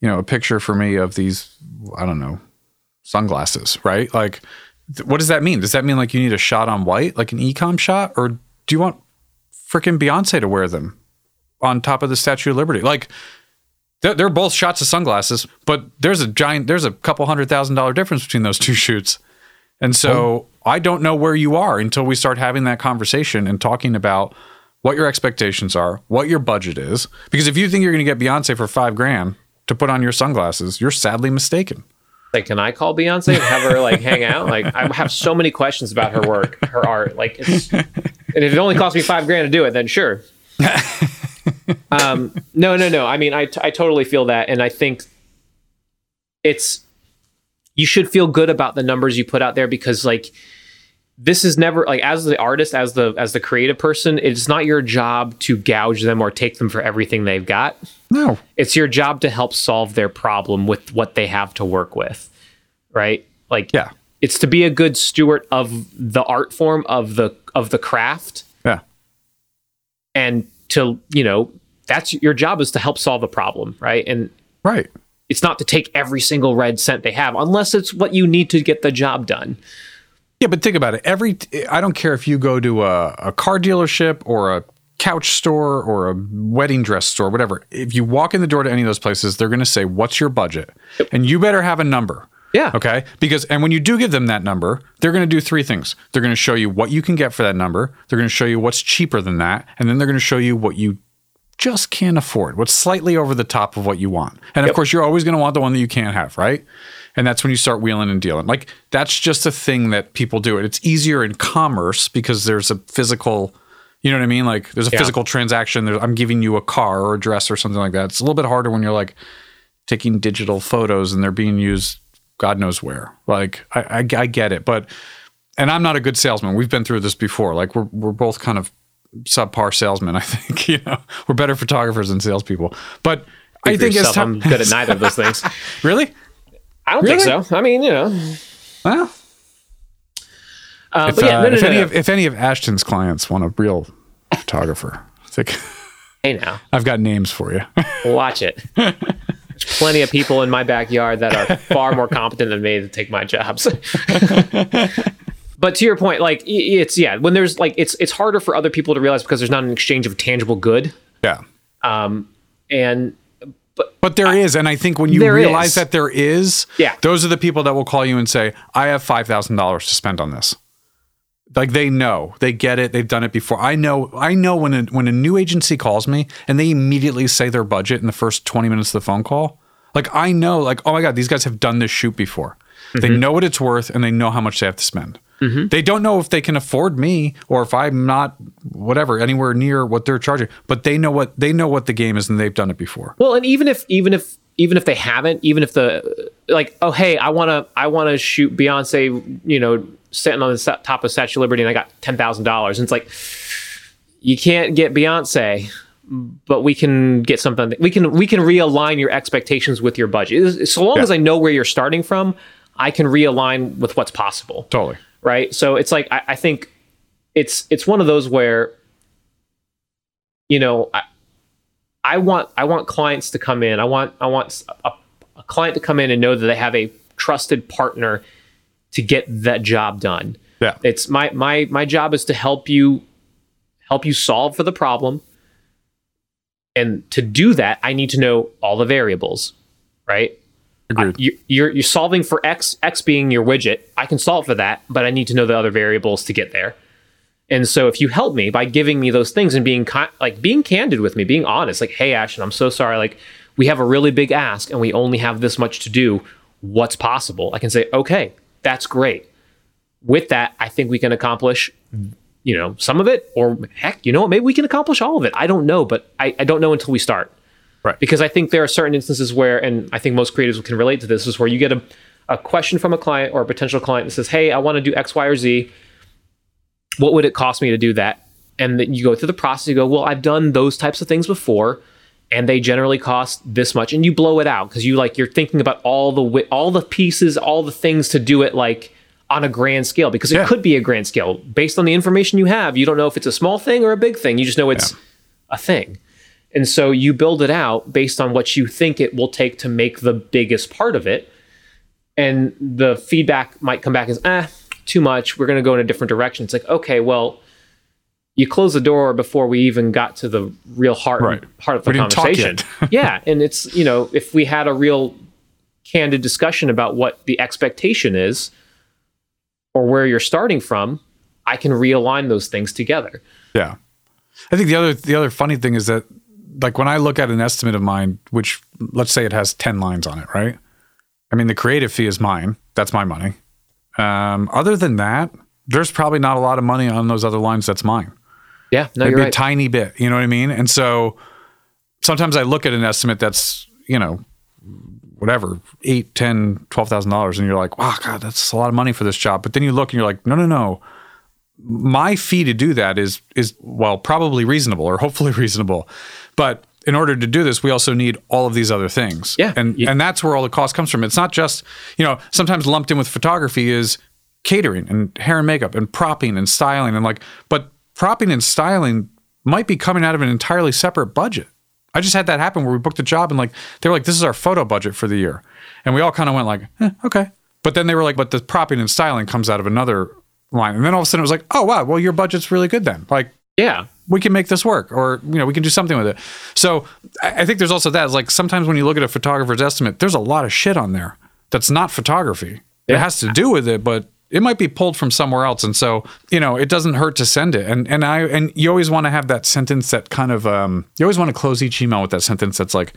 you know a picture for me of these I don't know sunglasses?" Right? Like, th- what does that mean? Does that mean like you need a shot on white, like an ecom shot, or do you want freaking Beyonce to wear them on top of the Statue of Liberty? Like. They're, they're both shots of sunglasses, but there's a giant, there's a couple hundred thousand dollar difference between those two shoots. And so oh. I don't know where you are until we start having that conversation and talking about what your expectations are, what your budget is. Because if you think you're going to get Beyonce for five grand to put on your sunglasses, you're sadly mistaken. like can i call beyonce and have her like hang out like i have so many questions about her work her art like it's and if it only cost me five grand to do it then sure um no no no i mean I, t- I totally feel that and i think it's you should feel good about the numbers you put out there because like this is never like as the artist as the as the creative person it's not your job to gouge them or take them for everything they've got No. it's your job to help solve their problem with what they have to work with right like Yeah. it's to be a good steward of the art form of the of the craft Yeah. and to you know that's your job is to help solve the problem right and Right. it's not to take every single red cent they have unless it's what you need to get the job done Yeah, but think about it. Every I don't care if you go to a, a car dealership or a couch store or a wedding dress store, whatever. If you walk in the door to any of those places, they're going to say, "What's your budget?" And you better have a number. Yeah. Okay. Because, and when you do give them that number, they're going to do three things. They're going to show you what you can get for that number. They're going to show you what's cheaper than that. And then they're going to show you what you just can't afford, what's slightly over the top of what you want. And of course, you're always going to want the one that you can't have, right? And that's when you start wheeling and dealing. Like, that's just a thing that people do. It's easier in commerce because there's a physical, you know what I mean? Like, there's a Yeah. physical transaction. There's, I'm giving you a car or a dress or something like that. It's a little bit harder when you're like taking digital photos and they're being used God knows where. Like, I, I, I get it. But, and I'm not a good salesman. We've been through this before. Like, we're, we're both kind of subpar salesmen, I think. You know, we're better photographers than salespeople. But I think yourself, time, I'm good at neither of those things. really? I don't Really? think so. I mean, you know. Well, Uh, if, but yeah, uh, no, no, if no, any of if any of Ashton's clients want a real photographer, it's like hey now, I've got names for you. watch it. There's plenty of people in my backyard that are far more competent than me to take my jobs. But to your point, like it's yeah, when there's like it's it's harder for other people to realize because there's not an exchange of tangible good. yeah. Um, And But but there is, and I think when you realize is. that there is, Yeah. those are the people that will call you and say, "I have five thousand dollars to spend on this." Like they know, they get it, they've done it before. I know, I know when a, when a new agency calls me and they immediately say their budget in the first twenty minutes of the phone call. Like I know, like oh my god, these guys have done this shoot before. They Mm-hmm. know what it's worth and they know how much they have to spend. Mm-hmm. They don't know if they can afford me or if I'm not whatever anywhere near what they're charging, but they know what they know what the game is and they've done it before. Well, and even if even if even if they haven't, even if the like, oh hey, I wanna I wanna shoot Beyonce, you know, sitting on the top of Statue of Liberty, and I got ten thousand dollars, and it's like you can't get Beyonce, but we can get something. We can we can realign your expectations with your budget. So long Yeah. as I know where you're starting from, I can realign with what's possible Totally. Right? So it's like I, I think it's it's one of those where you know I, I want I want clients to come in. I want I want a, a client to come in and know that they have a trusted partner to get that job done. Yeah. It's my my my job is to help you help you solve for the problem. And to do that, I need to know all the variables, right? Agreed. you, you're you're solving for x x being your widget. I can solve for that but i need to know the other variables to get there. And so if you help me by giving me those things and being ki- like being candid with me being honest like hey ashton i'm so sorry. Like we have a really big ask and we only have this much to do. What's possible? I can say okay that's great. With that i think we can accomplish you know some of it or heck you know what? Maybe we can accomplish all of it. I don't know but i, I don't know until we start Right. because I think there are certain instances where, and I think most creatives can relate to this, is where you get a, a question from a client or a potential client that says, Hey, I want to do X, Y, or Z. What would it cost me to do that? And then you go through the process, you go, Well, I've done those types of things before, and they generally cost this much. And you blow it out because you like you're thinking about all the wi- all the pieces, all the things to do it like on a grand scale because it could be a grand scale based on the information you have. You don't know if it's a small thing or a big thing. You just know it's a thing. And so you build it out based on what you think it will take to make the biggest part of it. And the feedback might come back as, ah, too much. We're going to go in a different direction. It's like, okay, well, you close the door before we even got to the real heart, Right. heart of the We didn't talk conversation. yeah. And it's, you know, if we had a real candid discussion about what the expectation is or where you're starting from, I can realign those things together. Yeah. I think the other the other funny thing is that like when I look at an estimate of mine, which let's say it has 10 lines on it, right? I mean the creative fee is mine. That's my money. Um, other than that, there's probably not a lot of money on those other lines that's mine. Yeah. No, Maybe you're right. a tiny bit, you know what I mean? And so sometimes I look at an estimate that's, you know, whatever, eight, ten, twelve thousand dollars, and you're like, wow, God, that's a lot of money for this job. But then you look and you're like, no, no, no. My fee to do that is is well, probably reasonable or hopefully reasonable. But in order to do this, we also need all of these other things. Yeah. And You- and that's where all the cost comes from. It's not just, you know, sometimes lumped in with photography is catering and hair and makeup and propping and styling and like but propping and styling might be coming out of an entirely separate budget. I just had that happen where we booked a job and like they were like, "This is our photo budget for the year," and we all kind of went like, eh, "Okay," but then they were like, "But the propping and styling comes out of another line," and then all of a sudden it was like, "Oh wow, well your budget's really good then." Like yeah. We can make this work or you know we can do something with it so i think there's also that like sometimes when you look at a photographer's estimate there's a lot of shit on there that's not photography. It has to do with it, but it might be pulled from somewhere else. And so, you know, it doesn't hurt to send it. And and I and you always want to have that sentence that kind of um you always want to close each email with that sentence that's like,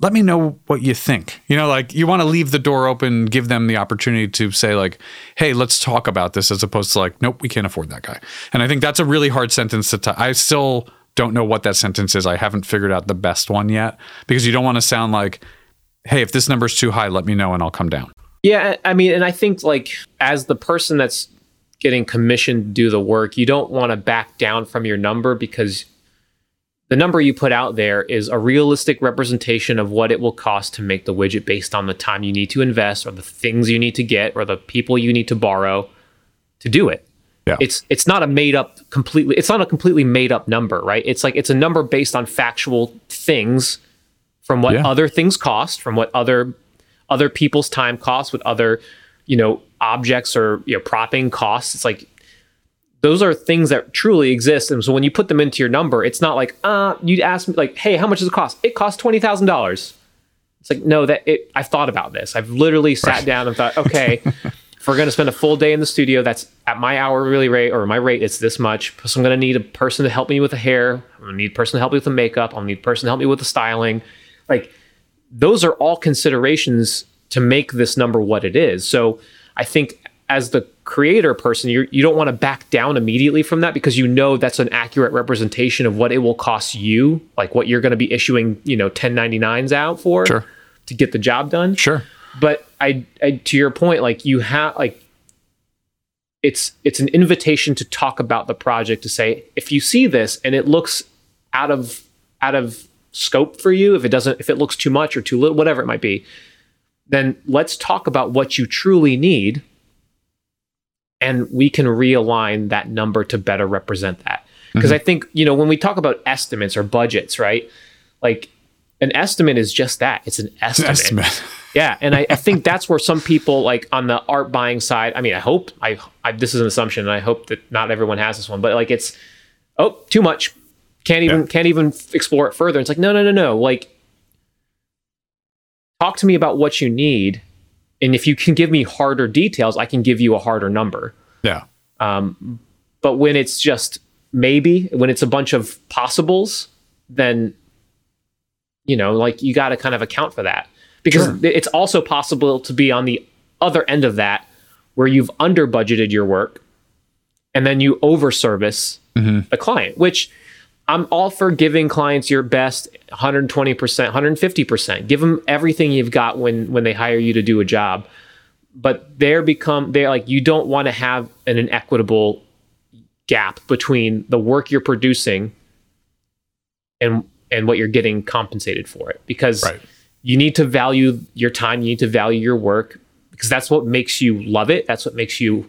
let me know what you think. You know, like you want to leave the door open, give them the opportunity to say, like, hey, let's talk about this, as opposed to like, nope, we can't afford that guy. And I think that's a really hard sentence to. T- I still don't know what that sentence is. I haven't figured out the best one yet because you don't want to sound like, hey, if this number's too high, let me know and I'll come down. Yeah, I mean, and I think like as the person that's getting commissioned to do the work, you don't want to back down from your number because the number you put out there is a realistic representation of what it will cost to make the widget based on the time you need to invest or the things you need to get or the people you need to borrow to do it. Yeah. It's it's not a made up completely it's not a completely made up number, right? It's like it's a number based on factual things from what Yeah. other things cost, from what other other people's time costs, what other, you know, objects or you know propping costs. It's like those are things that truly exist. And so when you put them into your number, it's not like, uh, you'd ask me like, hey, how much does it cost? It costs twenty thousand dollars. It's like, no, that it I've thought about this. I've literally sat down and thought, okay, if we're gonna spend a full day in the studio, that's at my hourly rate or my rate, it's this much. So I'm gonna need a person to help me with the hair. I'm gonna need a person to help me with the makeup. I'll need a person to help me with the styling. Like those are all considerations to make this number what it is. So I think as the creator person, you you don't want to back down immediately from that because you know that's an accurate representation of what it will cost you, like what you're going to be issuing, you know, 1099s out for Sure. to get the job done. Sure. But I, I to your point, like you have like it's it's an invitation to talk about the project to say if you see this and it looks out of out of scope for you if it doesn't if it looks too much or too little whatever it might be then let's talk about what you truly need and we can realign that number to better represent that. Because mm-hmm. i think you know when we talk about estimates or budgets right like an estimate is just that. It's an estimate, Estimate. yeah and I, I think that's where some people like on the art buying side i mean i hope I, I this is an assumption and i hope that not everyone has this one but like it's oh too much. Can't even Yeah. can't even explore it further. It's like no no no no. Like talk to me about what you need and if you can give me harder details i can give you a harder number Yeah. um, but when it's just maybe when it's a bunch of possibles then you know like you got to kind of account for that because Sure. it's also possible to be on the other end of that where you've under budgeted your work and then you over service the client which i'm all for giving clients your best 120% 150% give them everything you've got when when they hire you to do a job. But they're become they're like you don't want to have an inequitable gap between the work you're producing and and what you're getting compensated for it. Because Right. you need to value your time you need to value your work because that's what makes you love it that's what makes you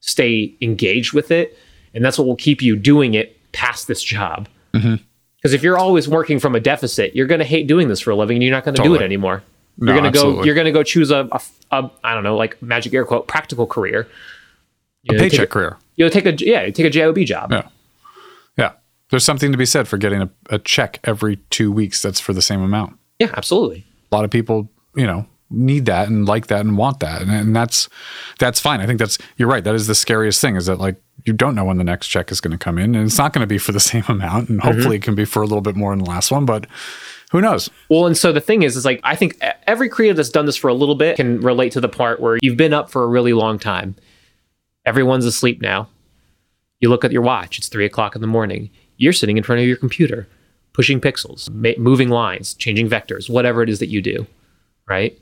stay engaged with it and that's what will keep you doing it past this job Mm-hmm. because if you're always working from a deficit you're going to hate doing this for a living and you're not going to do it anymore No, you're going to go you're going to go choose a, a, a i don't know like magic air quote practical career you A know, paycheck a- career. You'll take a yeah, take a job job. Yeah. Yeah. There's something to be said for getting a, a check every two weeks that's for the same amount. Yeah, absolutely. A lot of people, you know, need that and like that and want that. And, and that's that's fine. I think that's you're right. That is the scariest thing is that like you don't know when the next check is going to come in and it's not going to be for the same amount and mm-hmm. hopefully it can be for a little bit more than the last one, but who knows? Well, and so the thing is, is like I think every creative that's done this for a little bit can relate to the part where you've been up for a really long time. Everyone's asleep now. You look at your watch; it's three o'clock in the morning. You're sitting in front of your computer, pushing pixels, ma- moving lines, changing vectors, whatever it is that you do, right?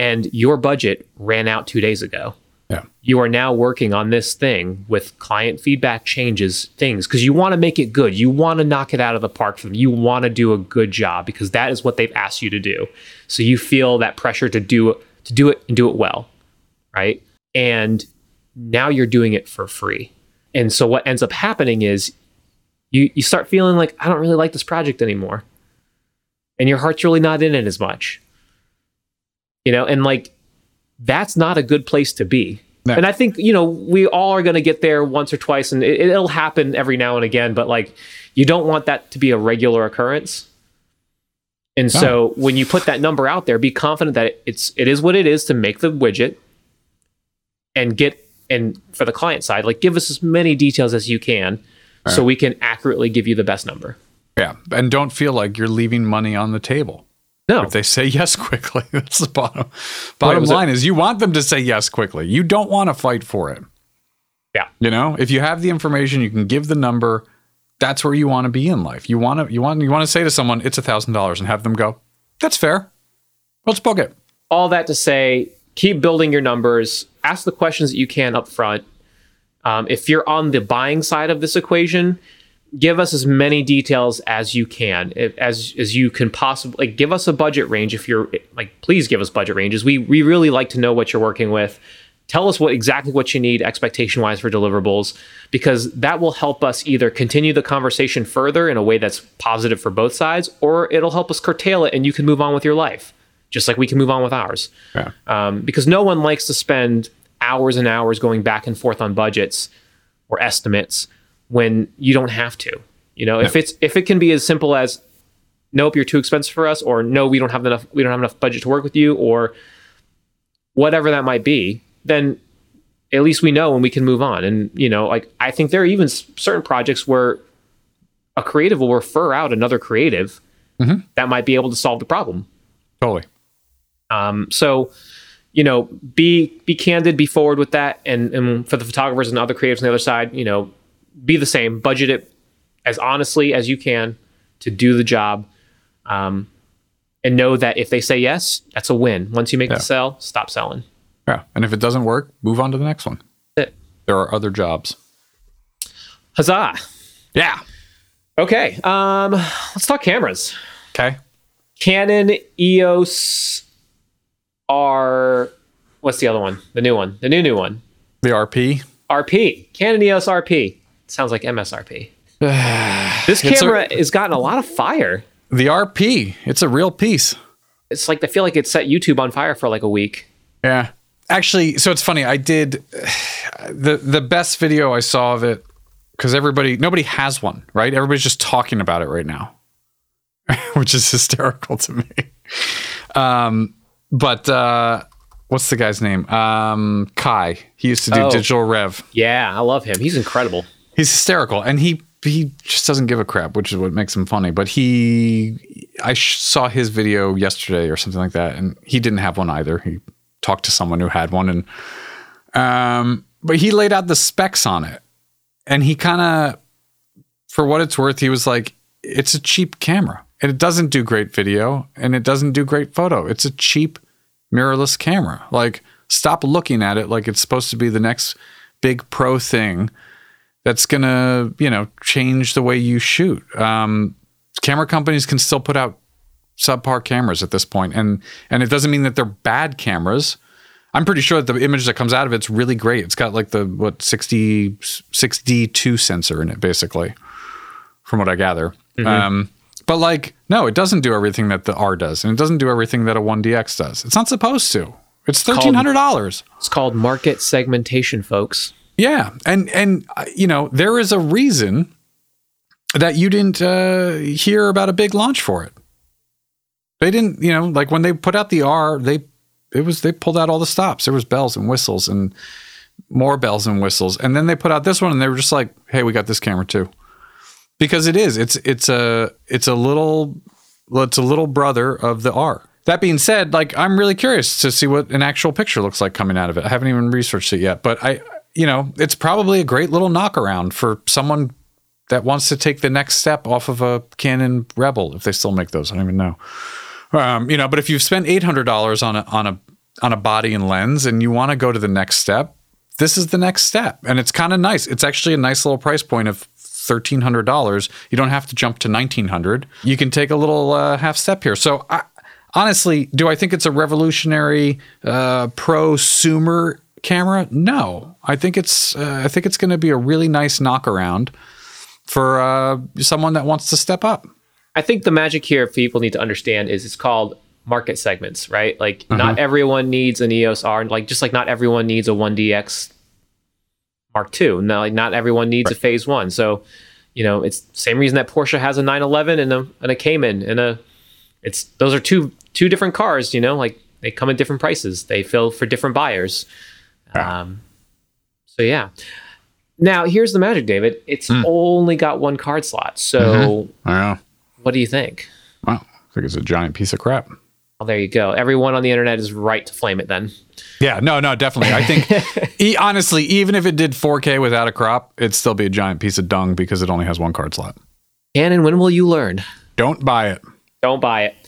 And your budget ran out two days ago. Yeah. you are now working on this thing with client feedback changes things because you want to make it good. You want to knock it out of the park for them. You want to do a good job because that is what they've asked you to do. So you feel that pressure to do to do it and do it well right? And now you're doing it for free. And so what ends up happening is you you start feeling like i don't really like this project anymore. And your heart's really not in it as much you know and like that's not a good place to be No. and i think you know we all are going to get there once or twice and it, it'll happen every now and again but like you don't want that to be a regular occurrence And so when you put that number out there, be confident that it's it is what it is to make the widget and get and for the client side, like give us as many details as you can so we can accurately give you the best number. Yeah, and don't feel like you're leaving money on the table. No. If they say yes quickly, that's the bottom bottom it- line is you want them to say yes quickly. You don't want to fight for it. Yeah. You know, if you have the information, you can give the number. That's where you want to be in life. You want to you want you want to say to someone, "It's a thousand dollars," and have them go, "That's fair. Let's book it." all that to say, keep building your numbers. Ask the questions that you can up front. Um, if you're on the buying side of this equation, give us as many details as you can, if, as as you can possibly. Like, give us a budget range. If you're like, please give us budget ranges. We we really like to know what you're working with. Tell us what exactly what you need expectation wise for deliverables, because that will help us either continue the conversation further in a way that's positive for both sides, or it'll help us curtail it and you can move on with your life, just like we can move on with ours Yeah. um, because no one likes to spend hours and hours going back and forth on budgets or estimates when you don't have to. You know, if it's if it can be as simple as nope, you're too expensive for us, or no, we don't have enough we don't have enough budget to work with you, or whatever that might be, then at least we know and we can move on. And you know, like I think there are even certain projects where a creative will refer out another creative that might be able to solve the problem. Totally. Um, so, you know, be be candid, be forward with that, and and for the photographers and other creatives on the other side, you know, be the same. Budget it as honestly as you can to do the job, um, and know that if they say yes, that's a win. Once you make Yeah. the sell, stop selling. Yeah. And if it doesn't work, move on to the next one. It. There are other jobs. Huzzah! Yeah. Okay, um, let's talk cameras. Okay. Canon EOS R. What's the other one? The new one. The new new one. The RP. RP. Canon EOS RP. Sounds like MSRP. this It's a- camera has gotten a lot of fire. The RP. It's a real piece. It's like I feel like it set YouTube on fire for like a week. Yeah. Actually, so it's funny. I did the the best video I saw of it because everybody nobody has one, right? Everybody's just talking about it right now, which is hysterical to me. Um, but uh, what's the guy's name? Um, Kai. He used to do Oh. DigitalRev. Yeah, I love him. He's incredible. He's hysterical, and he he just doesn't give a crap, which is what makes him funny. But he, I sh- saw his video yesterday or something like that, and he didn't have one either. He talked to someone who had one, and um, but he laid out the specs on it, and he kind of, for what it's worth, he was like, it's a cheap camera, and it doesn't do great video, and it doesn't do great photo. It's a cheap mirrorless camera. Like, stop looking at it like it's supposed to be the next big pro thing that's gonna you know change the way you shoot. Um, camera companies can still put out subpar cameras at this point, and and it doesn't mean that they're bad cameras. I'm pretty sure that the image that comes out of it's really great. It's got like the what 60 6D2 sensor in it, basically, from what I gather. Um, but like, no, it doesn't do everything that the R does, and it doesn't do everything that a 1DX does. It's not supposed to. It's thirteen hundred dollars. It's called market segmentation, folks. Yeah, and and uh, you know there is a reason that you didn't uh, hear about a big launch for it. They didn't, you know, like when they put out the R, they it was they pulled out all the stops. There was bells and whistles and more bells and whistles, and then they put out this one, and they were just like, "Hey, we got this camera too," because it is. It's it's a it's a little it's a little brother of the R. That being said, like I'm really curious to see what an actual picture looks like coming out of it. I haven't even researched it yet, but I, you know, it's probably a great little knockaround for someone that wants to take the next step off of a Canon Rebel, if they still make those. I don't even know. Um, you know, but if you've spent eight hundred dollars on a on a on a body and lens, and you want to go to the next step, this is the next step, and it's kind of nice. It's actually a nice little price point of thirteen hundred dollars. You don't have to jump to nineteen hundred. You can take a little uh, half step here. So, I, honestly, do I think it's a revolutionary uh, prosumer camera? No, I think it's uh, I think it's going to be a really nice knockaround for uh, someone that wants to step up. I think the magic here people need to understand is it's called market segments, right? Like not everyone needs an EOS R, like just like not everyone needs a 1DX Mark II. No, like not everyone needs a Phase One. So, you know, it's same reason that Porsche has a 911 and a and a Cayman and a it's those are two two different cars. You know, like they come at different prices. They fill for different buyers. Um, so yeah. Now here's the magic, David. It's only got one card slot. So I know. what do you think? Wow. I think it's a giant piece of crap. Well, there you go. Everyone on the internet is right to flame it. Then Yeah, no, no, definitely. I think, e- honestly, even if it did 4K without a crop, it'd still be a giant piece of dung because it only has one card slot. Canon, when will you learn? Don't buy it. Don't buy it.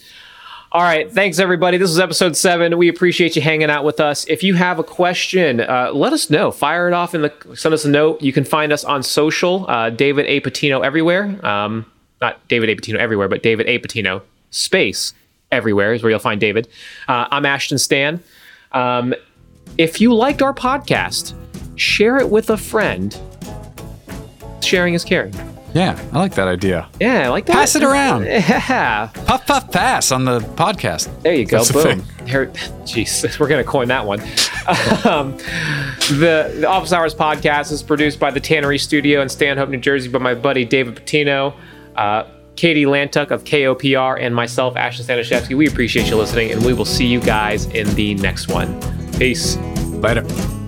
All right. Thanks, everybody. This was episode seven. We appreciate you hanging out with us. If you have a question, uh, let us know. Fire it off in the, send us a note. You can find us on social, uh, David A. Patino everywhere. Um, not David A. Patino everywhere, but David A. Patino space everywhere is where you'll find David. Uh, I'm Ashton Stan. Um, if you liked our podcast, share it with a friend. Sharing is caring. Yeah, I like that idea. Yeah, I like that. Pass it around. Yeah. Puff, puff, pass on the podcast. There you go. That's Boom. Here, jeez, we're gonna coin that one. um, the the Office Hours podcast is produced by the Tannery Studio in Stanhope, New Jersey, by my buddy David Patino, uh, Katie Lantuck of KOPR, and myself, Ashton Stanishevsky. We appreciate you listening, and we will see you guys in the next one. Peace. Later.